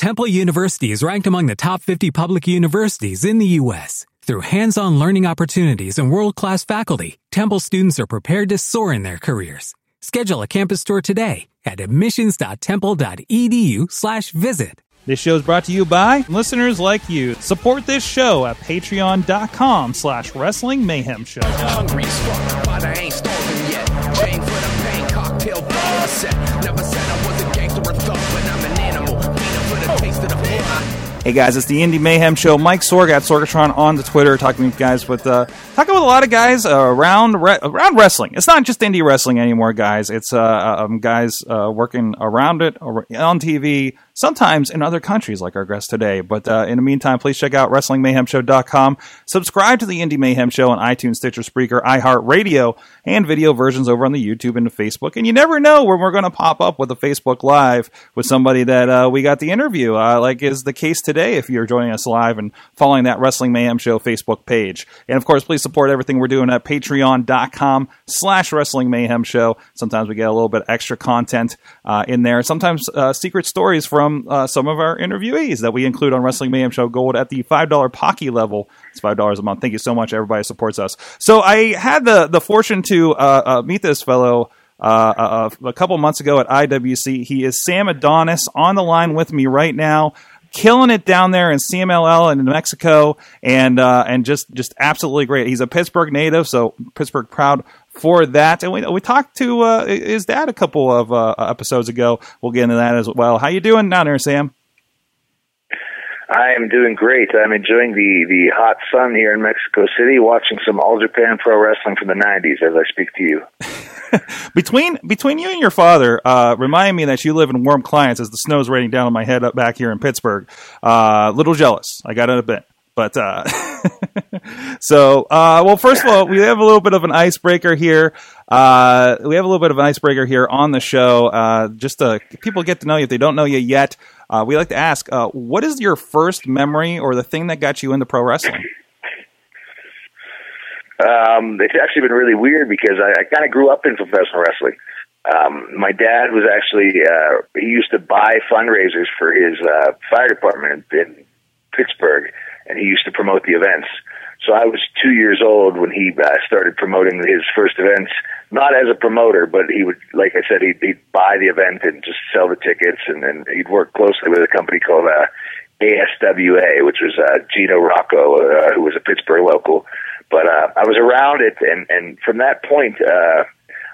Temple University is ranked among the top 50 public universities in the U.S. Through hands-on learning opportunities and world-class faculty, Temple students are prepared to soar in their careers. Schedule a campus tour today at admissions.temple.edu slash visit. This show is brought to you by listeners like you. Support this show at patreon.com slash wrestling mayhem show. Hey guys, it's the Indie Mayhem Show. Mike Sorg at Sorgatron on the Twitter, talking with guys with uh, talking with a lot of guys uh, around re- around wrestling. It's not just indie wrestling anymore, guys. It's uh, um, guys uh, working around it on TV, sometimes in other countries, like our guest today. But uh, in the meantime, please check out WrestlingMayhemShow.com. Subscribe to the Indie Mayhem Show on iTunes, Stitcher, Spreaker, iHeartRadio, and video versions over on the YouTube and the Facebook. And you never know when we're going to pop up with a Facebook Live with somebody that uh, we got the interview, uh, like is the case today if you're joining us live and following that Wrestling Mayhem Show Facebook page. And of course, please support everything we're doing at patreon.com slash Wrestling Mayhem Show. Sometimes we get a little bit extra content uh, in there. Sometimes uh, secret stories from uh, some of our interviewees that we include on Wrestling Mayhem Show Gold at the $5 Pocky level. It's $5 a month. Thank you so much, everybody supports us. So I had the, the fortune to uh, uh, meet this fellow uh, uh, a couple months ago at IWC. He is Sam Adonis on the line with me right now, killing it down there in CMLL and in Mexico, and uh, and just just absolutely great. He's a Pittsburgh native, so Pittsburgh proud for that. And we we talked to uh, his dad a couple of uh, episodes ago. We'll get into that as well. How you doing down there, Sam? I am doing great. I'm enjoying the the hot sun here in Mexico City, watching some All Japan Pro Wrestling from the '90s as I speak to you. between between you and your father, uh, remind me that you live in warm climates as the snow's raining down on my head up back here in Pittsburgh. Uh, little jealous, I got to admit. But uh, so, uh, well, first of all, we have a little bit of an icebreaker here. Uh, we have a little bit of an icebreaker here on the show, uh, just to people get to know you if they don't know you yet. Uh, we like to ask, uh, what is your first memory or the thing that got you into pro wrestling? Um, it's actually been really weird because I, I kind of grew up in professional wrestling. Um, my dad was actually uh, he used to buy fundraisers for his uh, fire department in Pittsburgh, and he used to promote the events. So I was two years old when he uh, started promoting his first events. Not as a promoter, but he would, like I said, he'd, he'd buy the event and just sell the tickets, and then he'd work closely with a company called uh, ASWA, which was uh, Gino Rocco, uh, who was a Pittsburgh local. But uh, I was around it, and and from that point, uh,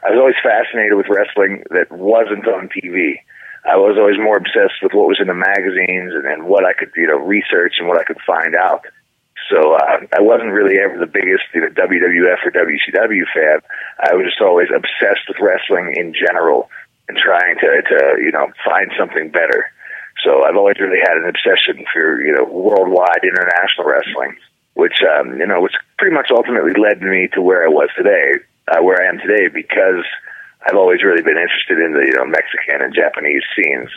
I was always fascinated with wrestling that wasn't on TV. I was always more obsessed with what was in the magazines and, and what I could, you know, research and what I could find out. So uh, I wasn't really ever the biggest you know, WWF or WCW fan. I was just always obsessed with wrestling in general and trying to, to you know find something better. So I've always really had an obsession for you know worldwide international wrestling, which um, you know which pretty much ultimately led me to where I was today, uh, where I am today, because I've always really been interested in the you know Mexican and Japanese scenes.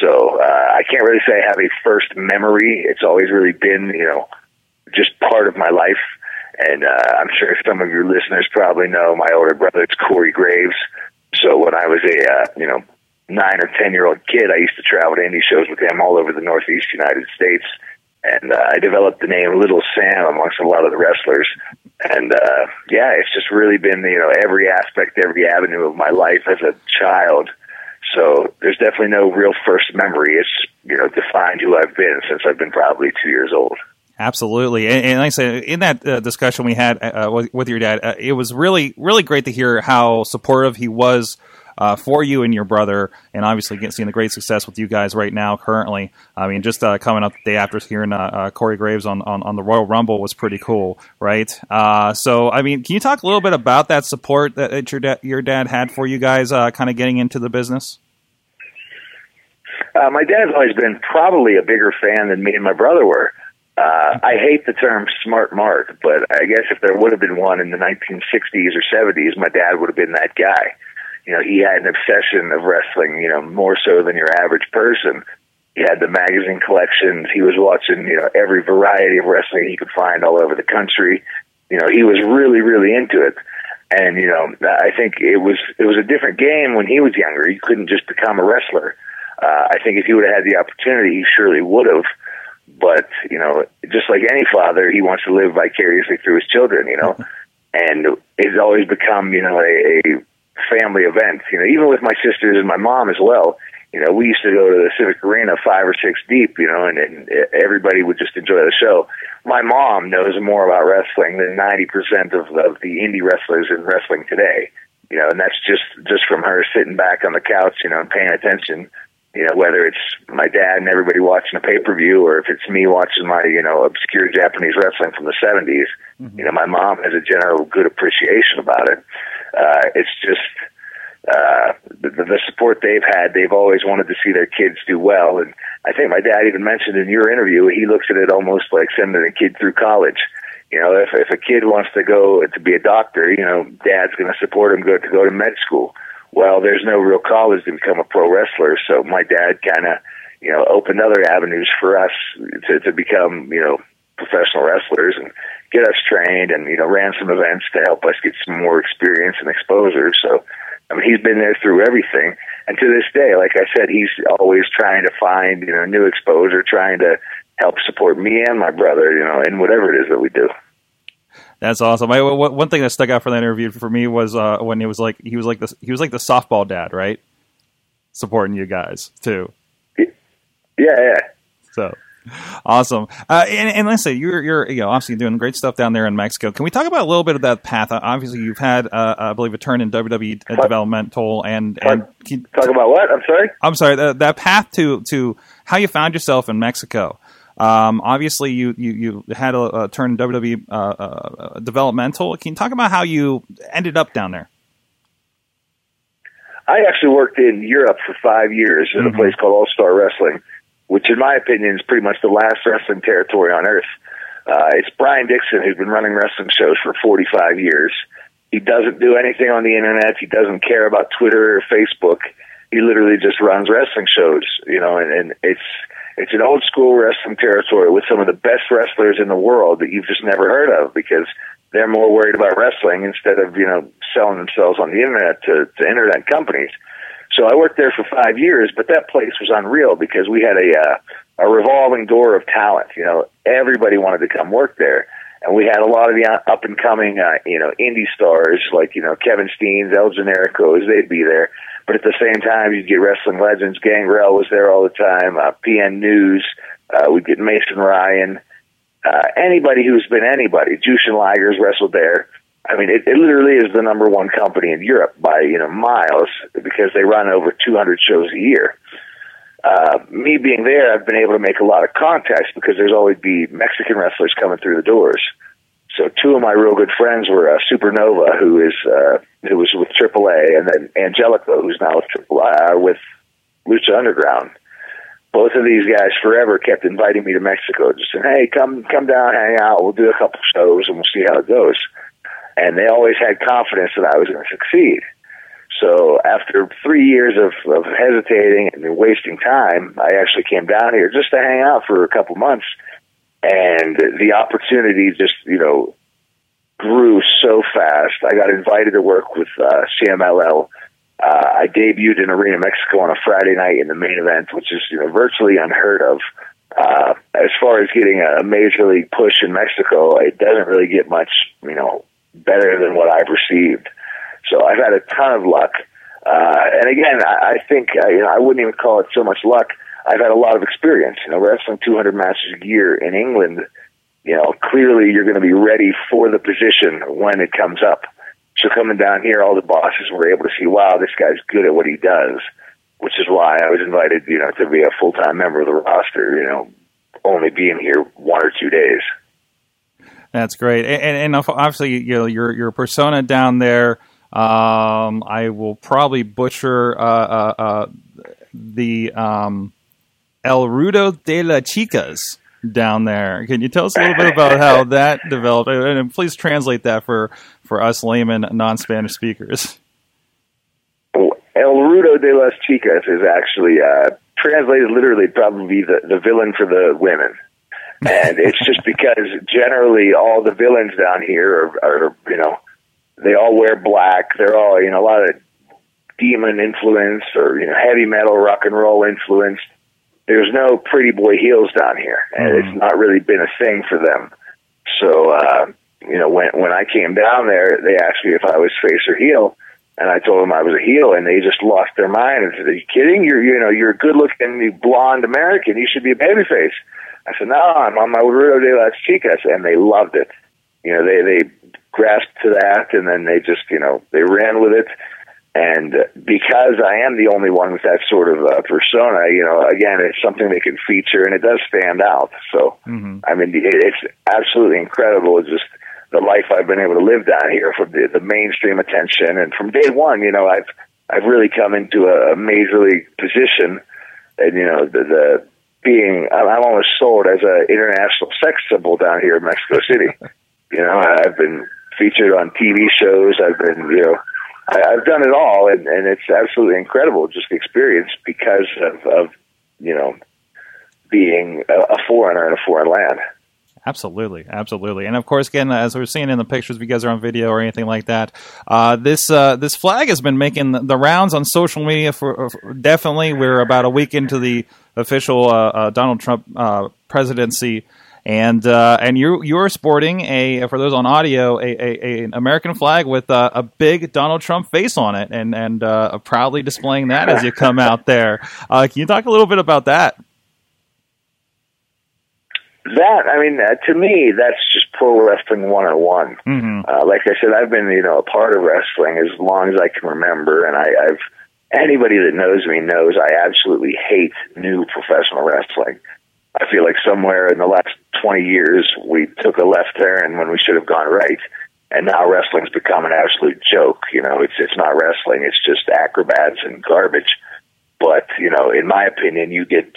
So uh, I can't really say I have a first memory. It's always really been you know just part of my life. And uh, I'm sure some of your listeners probably know my older brother is Corey Graves. So when I was a uh, you know nine or ten year old kid, I used to travel to indie shows with him all over the Northeast United States, and uh, I developed the name Little Sam amongst a lot of the wrestlers. And uh, yeah, it's just really been you know every aspect, every avenue of my life as a child. So there's definitely no real first memory. It's you know defined who I've been since I've been probably two years old. Absolutely, and, and, like I said, in that uh, discussion we had uh, with, with, your dad, uh, it was really, really great to hear how supportive he was uh, for you and your brother, and obviously seeing the great success with you guys right now. Currently, I mean, just uh, coming up the day after hearing uh, Corey Graves on, on, on the Royal Rumble was pretty cool, right? so, I mean, can you talk a little bit about that support that your da- your dad had for you guys, kind of getting into the business? my dad's always been probably a bigger fan than me and my brother were. Uh, I hate the term smart mark, but I guess if there would have been one in the 1960s or 70s, my dad would have been that guy. You know, he had an obsession of wrestling, you know, more so than your average person. He had the magazine collections. He was watching, you know, every variety of wrestling he could find all over the country. You know, he was really, really into it. And, you know, I think it was, it was a different game when he was younger. You couldn't just become a wrestler. Uh, I think if he would have had the opportunity, he surely would have. But you know, just like any father, he wants to live vicariously through his children. You know, and it's always become you know a, a family event. You know, even with my sisters and my mom as well. You know, we used to go to the Civic Arena five or six deep. You know, and, and everybody would just enjoy the show. My mom knows more about wrestling than ninety percent of, of the indie wrestlers in wrestling today. You know, and that's just just from her sitting back on the couch, you know, and paying attention you know, whether it's my dad and everybody watching a pay per view or if it's me watching my, you know, obscure Japanese wrestling from the 70s, mm-hmm. you know, my mom has a general good appreciation about it. Uh, it's just, uh, the, the support they've had, they've always wanted to see their kids do well. And I think my dad even mentioned in your interview, he looks at it almost like sending a kid through college. You know, if, if a kid wants to go to be a doctor, you know, dad's going to support him go to go to med school well, there's no real college to become a pro wrestler. So my dad kind of, you know, opened other avenues for us to, to become, you know, professional wrestlers and get us trained and, you know, ran some events to help us get some more experience and exposure. So, I mean, he's been there through everything. And to this day, like I said, he's always trying to find, you know, new exposure, trying to help support me and my brother, you know, in whatever it is that we do. That's awesome. I, one thing that stuck out for that interview for me was uh, when he was like he was like the he was like the softball dad, right? Supporting you guys too. Yeah, yeah. So awesome. Uh, and, and listen, you're you're you know obviously doing great stuff down there in Mexico. Can we talk about a little bit of that path? Uh, obviously, you've had uh, I believe a turn in WWE talk, developmental and and talk, talk about what? I'm sorry. I'm sorry. That, that path to to how you found yourself in Mexico. Um, obviously, you, you, you had a, a turn WWE uh, uh, developmental. Can you talk about how you ended up down there? I actually worked in Europe for five years in mm-hmm. a place called All Star Wrestling, which, in my opinion, is pretty much the last wrestling territory on earth. Uh, it's Brian Dixon who's been running wrestling shows for 45 years. He doesn't do anything on the internet. He doesn't care about Twitter or Facebook. He literally just runs wrestling shows, you know, and, and it's it's an old school wrestling territory with some of the best wrestlers in the world that you've just never heard of because they're more worried about wrestling instead of you know selling themselves on the internet to, to internet companies. So I worked there for five years, but that place was unreal because we had a uh, a revolving door of talent. You know, everybody wanted to come work there, and we had a lot of the up and coming uh, you know indie stars like you know Kevin Steens, El Generico's. They'd be there, but at the same time, you'd get wrestling legends. Gangrel was there all the time. Uh, PN News. Uh, we'd get Mason Ryan. Uh, anybody who's been anybody. Jushin Liger's wrestled there. I mean, it, it literally is the number one company in Europe by you know miles because they run over 200 shows a year. Uh, me being there, I've been able to make a lot of contacts because there's always be Mexican wrestlers coming through the doors. So two of my real good friends were uh, Supernova, who is uh, who was with AAA, and then Angelico, who's now with AAA uh, with Lucha Underground. Both of these guys forever kept inviting me to Mexico, just saying, "Hey, come come down, hang out. We'll do a couple shows, and we'll see how it goes." And they always had confidence that I was going to succeed. So after three years of, of hesitating and wasting time, I actually came down here just to hang out for a couple months and the opportunity just you know grew so fast. I got invited to work with uh, CMLL. Uh, I debuted in Arena Mexico on a Friday night in the main event, which is you know virtually unheard of. Uh, as far as getting a major league push in Mexico, it doesn't really get much you know better than what I've received. So I've had a ton of luck. Uh, and again, I, I think uh, you know I wouldn't even call it so much luck I've had a lot of experience. You know, wrestling 200 matches a year in England. You know, clearly you're going to be ready for the position when it comes up. So coming down here, all the bosses were able to see, wow, this guy's good at what he does, which is why I was invited, you know, to be a full time member of the roster. You know, only being here one or two days. That's great, and, and obviously, you know, your your persona down there. Um, I will probably butcher uh, uh, uh, the um, El Rudo de la Chicas down there. Can you tell us a little bit about how that developed? And please translate that for, for us layman, non Spanish speakers. El Rudo de las Chicas is actually uh, translated literally probably the, the villain for the women. And it's just because generally all the villains down here are, are, you know, they all wear black. They're all, you know, a lot of demon influence or you know heavy metal rock and roll influence. There's no pretty boy heels down here, and Mm. it's not really been a thing for them. So uh, you know when when I came down there, they asked me if I was face or heel, and I told them I was a heel, and they just lost their mind and said, "Are you kidding? You're you know you're a good looking blonde American. You should be a babyface." I said, "No, I'm on my Rudo de las Chicas," and they loved it. You know, they they grasped to that, and then they just you know they ran with it. And because I am the only one with that sort of uh, persona, you know, again, it's something they can feature, and it does stand out. So, I mean, it, it's absolutely incredible. It's just the life I've been able to live down here from the, the mainstream attention, and from day one, you know, I've I've really come into a, major league position, and you know, the, the being I'm almost sold as an international sex symbol down here in Mexico City. you know, I've been featured on TV shows. I've been, you know, I, I've done it all, and, and it's absolutely incredible, just the experience because of, of you know, being a, a foreigner in a foreign land. Absolutely, absolutely, and of course, again, as we're seeing in the pictures, if you guys are on video or anything like that, uh, this uh, this flag has been making the rounds on social media for, for definitely. We're about a week into the official uh, uh, Donald Trump uh, presidency, and uh, and you're you're sporting a for those on audio a, a, a an American flag with uh, a big Donald Trump face on it, and and uh, proudly displaying that as you come out there. Uh, can you talk a little bit about that? That I mean, uh, to me, that's just pro wrestling one on one. Like I said, I've been you know a part of wrestling as long as I can remember, and I, I've anybody that knows me knows I absolutely hate new professional wrestling. I feel like somewhere in the last twenty years we took a left turn when we should have gone right, and now wrestling's become an absolute joke. You know, it's it's not wrestling; it's just acrobats and garbage. But you know, in my opinion, you get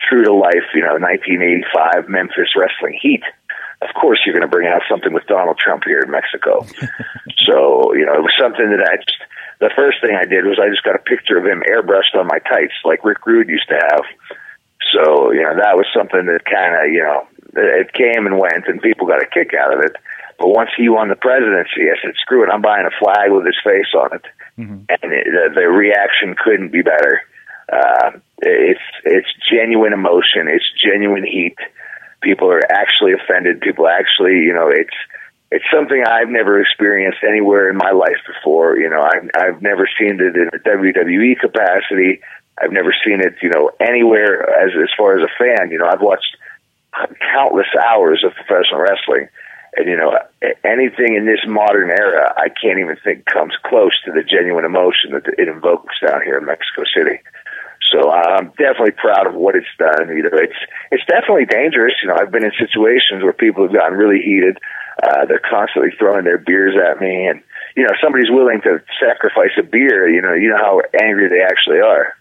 true to life, you know, 1985 Memphis wrestling heat. Of course, you're going to bring out something with Donald Trump here in Mexico. so, you know, it was something that I just, the first thing I did was I just got a picture of him airbrushed on my tights like Rick Rude used to have. So, you know, that was something that kind of, you know, it came and went and people got a kick out of it. But once he won the presidency, I said, screw it, I'm buying a flag with his face on it. And it, the, the reaction couldn't be better. Uh, it's it's genuine emotion. It's genuine heat. People are actually offended. People actually, you know, it's it's something I've never experienced anywhere in my life before. You know, I've I've never seen it in a WWE capacity. I've never seen it, you know, anywhere as as far as a fan. You know, I've watched countless hours of professional wrestling, and you know, anything in this modern era, I can't even think comes close to the genuine emotion that it invokes down here in Mexico City. So uh, I'm definitely proud of what it's done. You know, it's it's definitely dangerous. You know, I've been in situations where people have gotten really heated. Uh, they're constantly throwing their beers at me, and you know, somebody's willing to sacrifice a beer. You know, you know how angry they actually are.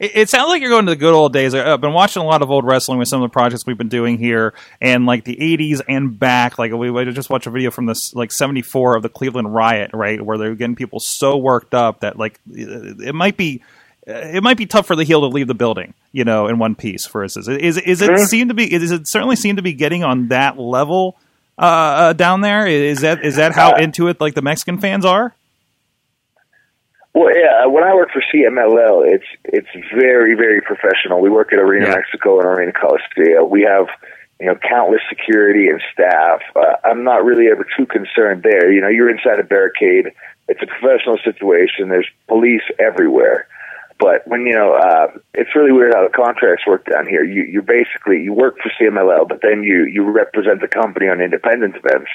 It, it sounds like you're going to the good old days. I- I've been watching a lot of old wrestling with some of the projects we've been doing here, and like the '80s and back. Like we, we just watched a video from this like '74 of the Cleveland Riot, right, where they're getting people so worked up that like it might be. It might be tough for the heel to leave the building, you know, in one piece. For instance, is is it seem to be? Is it certainly seem to be getting on that level uh, uh, down there? Is that is that how into it like the Mexican fans are? Well, yeah. When I work for CMLL, it's it's very very professional. We work at Arena Yeah. Mexico and Arena Coliseum. We have you know countless security and staff. Uh, I'm not really ever too concerned there. You know, you're inside a barricade. It's a professional situation. There's police everywhere. But when you know, uh, it's really weird how the contracts work down here. You you basically you work for CMLL, but then you you represent the company on independent events.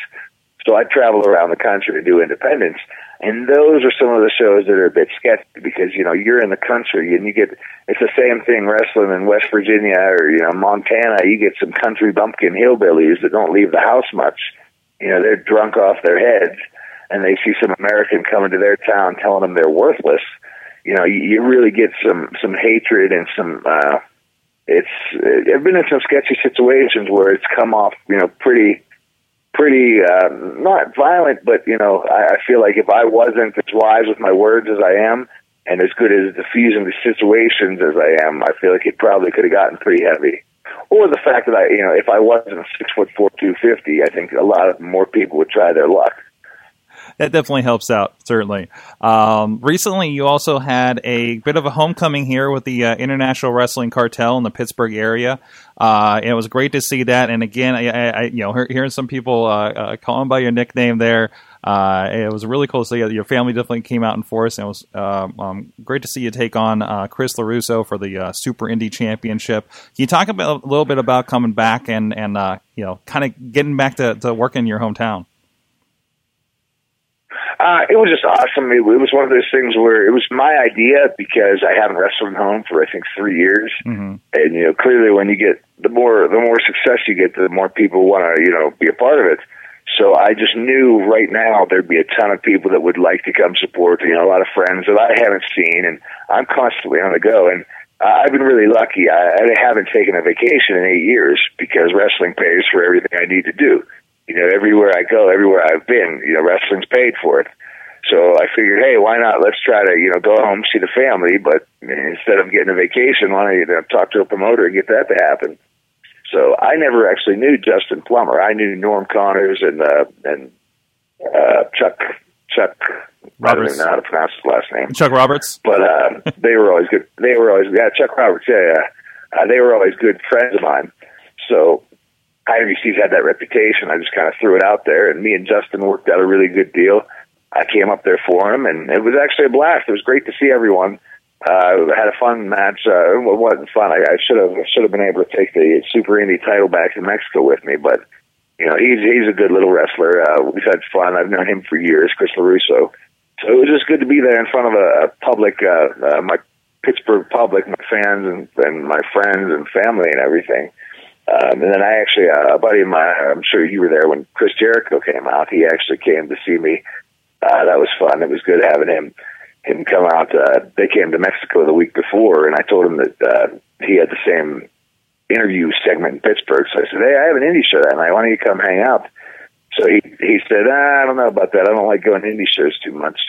So I travel around the country to do independence, and those are some of the shows that are a bit sketchy because you know you're in the country and you get it's the same thing wrestling in West Virginia or you know Montana. You get some country bumpkin hillbillies that don't leave the house much. You know they're drunk off their heads, and they see some American coming to their town telling them they're worthless. You know you, you really get some some hatred and some. uh it's I've been in some sketchy situations where it's come off, you know, pretty pretty uh, not violent, but you know, I, I feel like if I wasn't as wise with my words as I am, and as good as diffusing the situations as I am, I feel like it probably could have gotten pretty heavy. Or the fact that I, you know, if I wasn't six foot four, two fifty, I think a lot of more people would try their luck. That definitely helps out. Certainly. Um, recently, you also had a bit of a homecoming here with the uh, International Wrestling Cartel in the Pittsburgh area. Uh, it was great to see that. And again, I, I you know, hearing some people uh, uh, calling by your nickname there. Uh, it was really cool to see your family definitely came out in force, and it was um, um, great to see you take on uh, Chris LaRusso for the uh, Super Indy Championship. Can you talk about, a little bit about coming back and and uh, you know kind of getting back to, to work in your hometown? Uh, it was just awesome. It, it was one of those things where it was my idea because I haven't wrestled at home for I think three years, mm-hmm. and you know clearly when you get the more the more success you get, the more people want to you know be a part of it. So I just knew right now there'd be a ton of people that would like to come support. You know, a lot of friends that I haven't seen, and I'm constantly on the go. And uh, I've been really lucky. I, I haven't taken a vacation in eight years because wrestling pays for everything I need to do. You know, everywhere I go, everywhere I've been, you know, wrestling's paid for it. So I figured, hey, why not? Let's try to, you know, go home, see the family, but instead of getting a vacation, why don't you know, talk to a promoter and get that to happen? So I never actually knew Justin Plummer. I knew Norm Connors and uh, and uh, Chuck Chuck. Roberts. I don't know how to pronounce his last name. Chuck Roberts. But uh, they were always good. They were always yeah. Chuck Roberts. Yeah, yeah. Uh, they were always good friends of mine. So IWC's had that reputation. I just kind of threw it out there, and me and Justin worked out a really good deal. I came up there for him, and it was actually a blast. It was great to see everyone. Uh, had a fun match. Uh, it wasn't fun. I, I should have should have been able to take the Super Indy title back to Mexico with me, but you know he's he's a good little wrestler. Uh, we've had fun. I've known him for years, Chris LaRusso. So it was just good to be there in front of a, a public, uh, uh, my Pittsburgh public, my fans and, and my friends and family and everything. Um, and then I actually, uh, a buddy of mine, I'm sure you were there when Chris Jericho came out. He actually came to see me. Uh, that was fun. It was good having him him come out. Uh, they came to Mexico the week before, and I told him that uh, he had the same interview segment in Pittsburgh. So I said, "Hey, I have an indie show that night. Why don't you come hang out?" So he he said, ah, "I don't know about that. I don't like going to indie shows too much."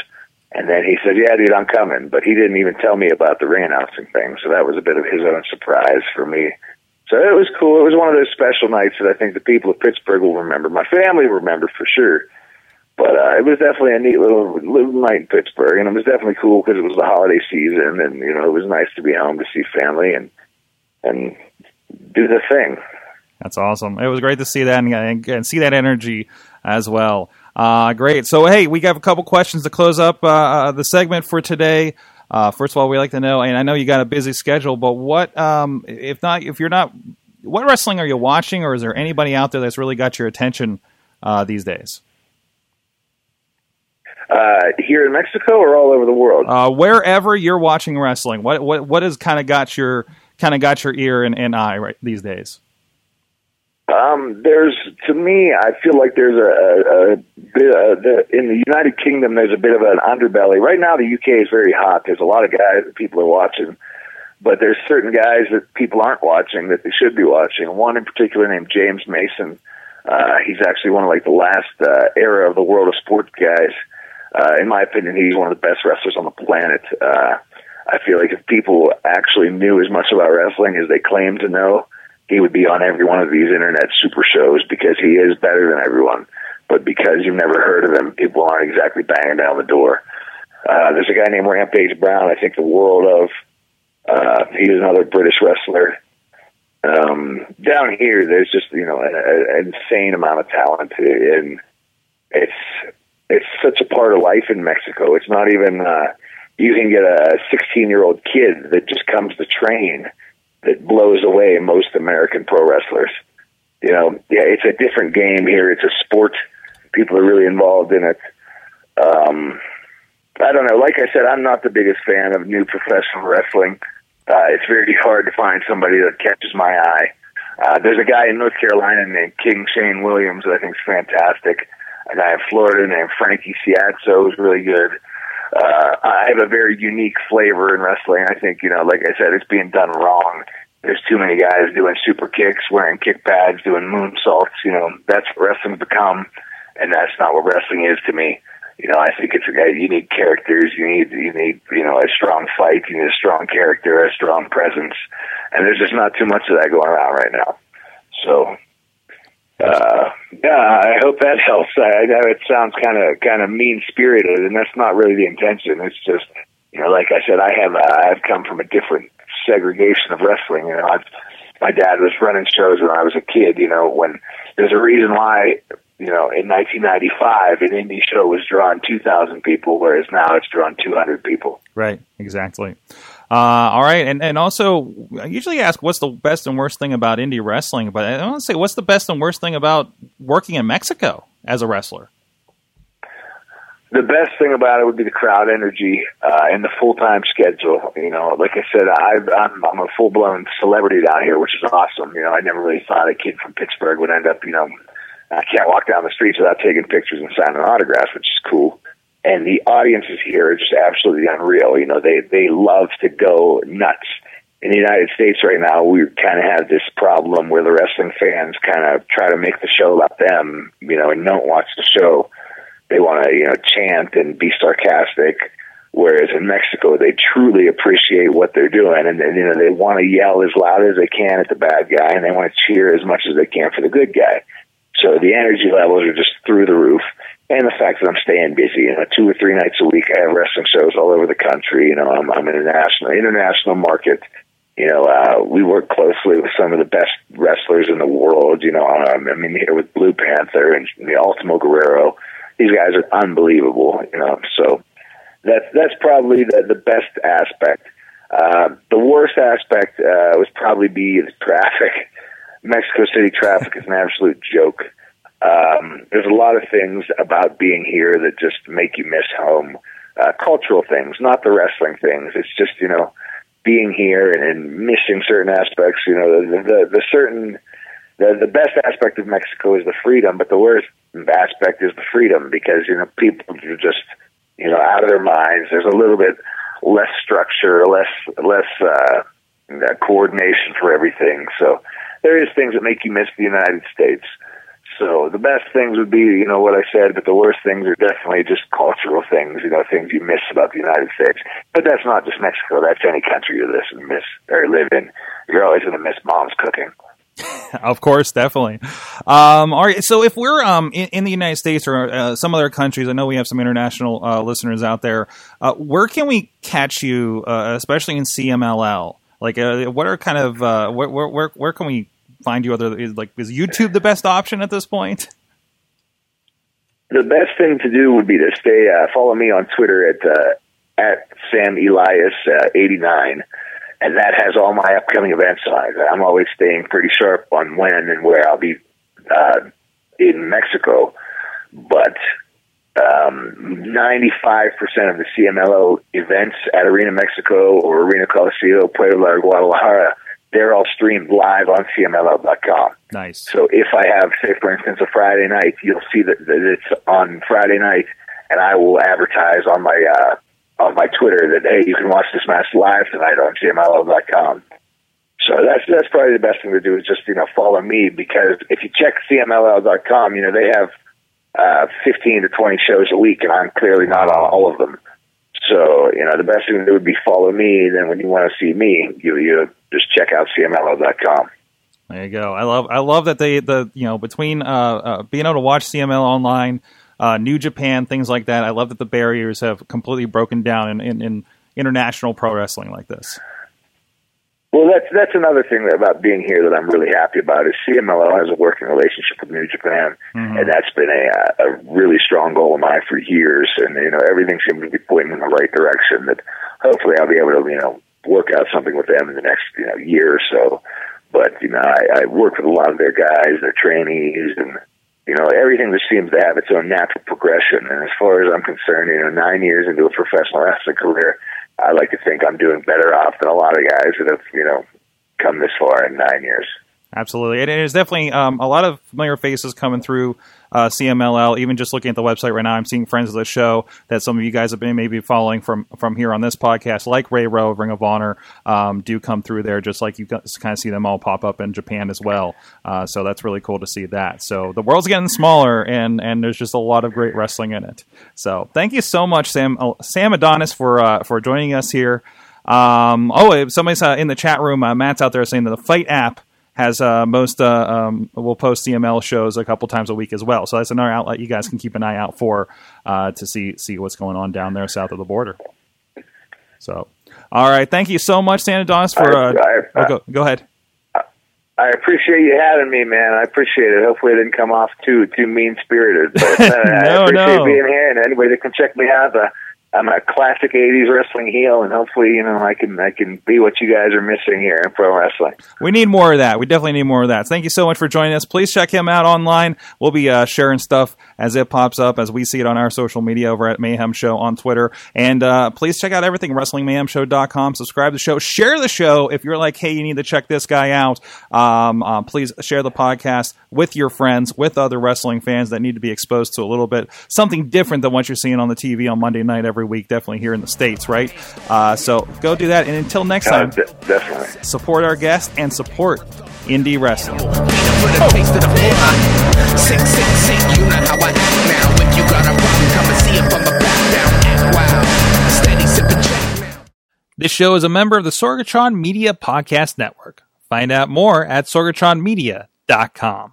And then he said, "Yeah, dude, I'm coming," but he didn't even tell me about the ring announcing thing. So that was a bit of his own surprise for me. So it was cool. It was one of those special nights that I think the people of Pittsburgh will remember. My family will remember for sure. But uh, it was definitely a neat little little night in Pittsburgh, and it was definitely cool because it was the holiday season, and you know it was nice to be home to see family and and do the thing. That's awesome. It was great to see that and, and see that energy as well. Uh, great. So hey, we have a couple questions to close up uh, the segment for today. Uh, first of all, we like to know, and I know you got a busy schedule, but what um, if not if you're not what wrestling are you watching, or is there anybody out there that's really got your attention uh, these days? Uh, here in Mexico or all over the world? Uh, wherever you're watching wrestling, what what what has kind of got your kind of got your ear and, and eye right these days? Um, there's to me, I feel like there's a, a, a bit uh, the, in the United Kingdom. There's a bit of an underbelly right now. The UK is very hot. There's a lot of guys that people are watching, but there's certain guys that people aren't watching that they should be watching. One in particular named James Mason. Uh, he's actually one of like the last uh, era of the world of sports guys uh, in my opinion, he's one of the best wrestlers on the planet. Uh, I feel like if people actually knew as much about wrestling as they claim to know, he would be on every one of these internet super shows because he is better than everyone. But because you've never heard of him, people aren't exactly banging down the door. Uh, there's a guy named Rampage Brown. I think the world of. Uh, he's another British wrestler. Um, down here, there's just you know an, an insane amount of talent, and it's it's such a part of life in Mexico. It's not even uh, you can get a 16 year old kid that just comes to train that blows away most American pro wrestlers. You know, yeah, it's a different game here. It's a sport. People are really involved in it. Um, I don't know. Like I said, I'm not the biggest fan of new professional wrestling. Uh, it's very hard to find somebody that catches my eye. Uh, there's a guy in North Carolina named King Shane Williams that I think is fantastic a guy in Florida named Frankie Siazzo who's really good. Uh, I have a very unique flavor in wrestling. I think, you know, like I said, it's being done wrong. There's too many guys doing super kicks, wearing kick pads, doing moonsaults. You know, that's what wrestling's become, and that's not what wrestling is to me. You know, I think it's a you need characters. You need you need you know a strong fight. You need a strong character, a strong presence, and there's just not too much of that going around right now. So Uh, yeah, I hope that helps. I, I know it sounds kind of kind of mean spirited, and that's not really the intention. It's just you know, like I said, I have uh, I've come from a different segregation of wrestling. You know, I've, my dad was running shows when I was a kid. You know, when there's a reason why you know in 1995 an indie show was drawing 2,000 people, whereas now it's drawing 200 people. Right. Exactly. Uh, all right, and and also I usually ask what's the best and worst thing about indie wrestling, but I want to say what's the best and worst thing about working in Mexico as a wrestler. the best thing about it would be the crowd energy uh, and the full time schedule. You know, like I said, I, I'm I'm a full blown celebrity down here, which is awesome. You know, I never really thought a kid from Pittsburgh would end up. You know, I can't walk down the streets without taking pictures and signing autographs, which is cool. And the audiences here are just absolutely unreal. You know, they they love to go nuts. In the United States right now, we kind of have this problem where the wrestling fans kind of try to make the show about them, you know, and don't watch the show they want to you know chant and be sarcastic whereas in Mexico they truly appreciate what they're doing and, and you know they want to yell as loud as they can at the bad guy and they want to cheer as much as they can for the good guy so the energy levels are just through the roof and the fact that I'm staying busy you know two or three nights a week I have wrestling shows all over the country you know I'm I'm in a national international market you know, uh, we work closely with some of the best wrestlers in the world. You know, um, I mean, here with Blue Panther and the Ultimo Guerrero, these guys are unbelievable, you know. So that's that's probably the the best aspect. Uh, the worst aspect uh, would probably be the traffic. Mexico City traffic is an absolute joke. Um, there's a lot of things about being here that just make you miss home. Uh, cultural things, not the wrestling things. It's just you know being here and, and missing certain aspects. You know the the, the certain the the best aspect of Mexico is the freedom, but the worst aspect is the freedom because you know people are just you know out of their minds. There's a little bit less structure, less less uh, uh, coordination for everything. So there is things that make you miss the United States. So the best things would be, you know, what I said, but the worst things are definitely just cultural things, you know, things you miss about the United States. But that's not just Mexico. That's any country you live in, miss or live in. You're always going to miss mom's cooking. of course, definitely. Um, all right. So if we're um, in, in the United States or uh, some other countries, I know we have some international uh, listeners out there. Uh, where can we catch you, uh, especially in CMLL? Like, uh, what are kind of uh, where, where where can we find you? Other like is YouTube the best option at this point? The best thing to do would be to stay follow me on Twitter at at Sam Elias eighty nine and that has all my upcoming events on. I'm always staying pretty sharp on when and where I'll be uh, in Mexico, but um, 95% of the CMLL events at Arena Mexico or Arena Coliseo, Puebla, or Guadalajara, they're all streamed live on CMLL.com. Nice. So if I have, say, for instance, a Friday night, you'll see that, that it's on Friday night, and I will advertise on my uh, on my Twitter that hey, you can watch this match live tonight on CMLL.com. So that's that's probably the best thing to do is just you know follow me because if you check CMLL.com, you know they have uh, 15 to 20 shows a week, and I'm clearly not on all of them. So you know the best thing to do would be follow me. Then when you want to see me, you you just check out CMLL.com. There you go. I love I love that they the you know between uh, uh, being able to watch CML online uh, New Japan, things like that. I love that the barriers have completely broken down in, in, in international pro wrestling like this. Well, that's that's another thing about being here that I'm really happy about is CMLL has a working relationship with New Japan, mm-hmm. and that's been a, a really strong goal of mine for years. And you know, everything seems to be pointing in the right direction. That hopefully I'll be able to you know work out something with them in the next you know year or so. But you know, I, I work with a lot of their guys, their trainees, and you know, everything just seems to have its own natural progression. And as far as I'm concerned, you know, nine years into a professional wrestling career, I like to think I'm doing better off than a lot of guys that have, you know, come this far in nine years. Absolutely. And It is definitely um, a lot of familiar faces coming through uh, CMLL. Even just looking at the website right now, I'm seeing friends of the show that some of you guys have been maybe following from from here on this podcast, like Ray Rowe, Ring of Honor, um, do come through there, just like you kind of see them all pop up in Japan as well. Uh, so that's really cool to see that. So the world's getting smaller, and and there's just a lot of great wrestling in it. So thank you so much, Sam uh, Sam Adonis, for uh, for joining us here. Um, oh, somebody's in the chat room. Uh, Matt's out there saying that the FITE app has uh, most uh, um, will post CML shows a couple times a week as well. So that's another outlet you guys can keep an eye out for uh, to see see what's going on down there south of the border. So, all right, thank you so much, Sam Adonis, for. Uh, I- I- oh, go, go ahead. I appreciate you having me, man. I appreciate it. Hopefully, it didn't come off too too mean spirited. But uh, No, I appreciate no. being here, and anybody that can check me out. Uh, I'm a classic '80s wrestling heel, and hopefully, you know, I can I can be what you guys are missing here in pro wrestling. We need more of that. We definitely need more of that. Thank you so much for joining us. Please check him out online. We'll be uh, sharing stuff as it pops up, as we see it on our social media over at Mayhem Show on Twitter. And uh, please check out everything, WrestlingMayhemShow.com. Subscribe to the show. Share the show. If you're like, hey, you need to check this guy out, um, uh, please share the podcast with your friends, with other wrestling fans that need to be exposed to a little bit something different than what you're seeing on the TV on Monday night every week, definitely here in the States, right? Uh, so go do that. And until next Uh, time, de- definitely. support our guests and support indie wrestling. This show is a member of the Sorgatron Media Podcast Network. Find out more at sorgatronmedia.com.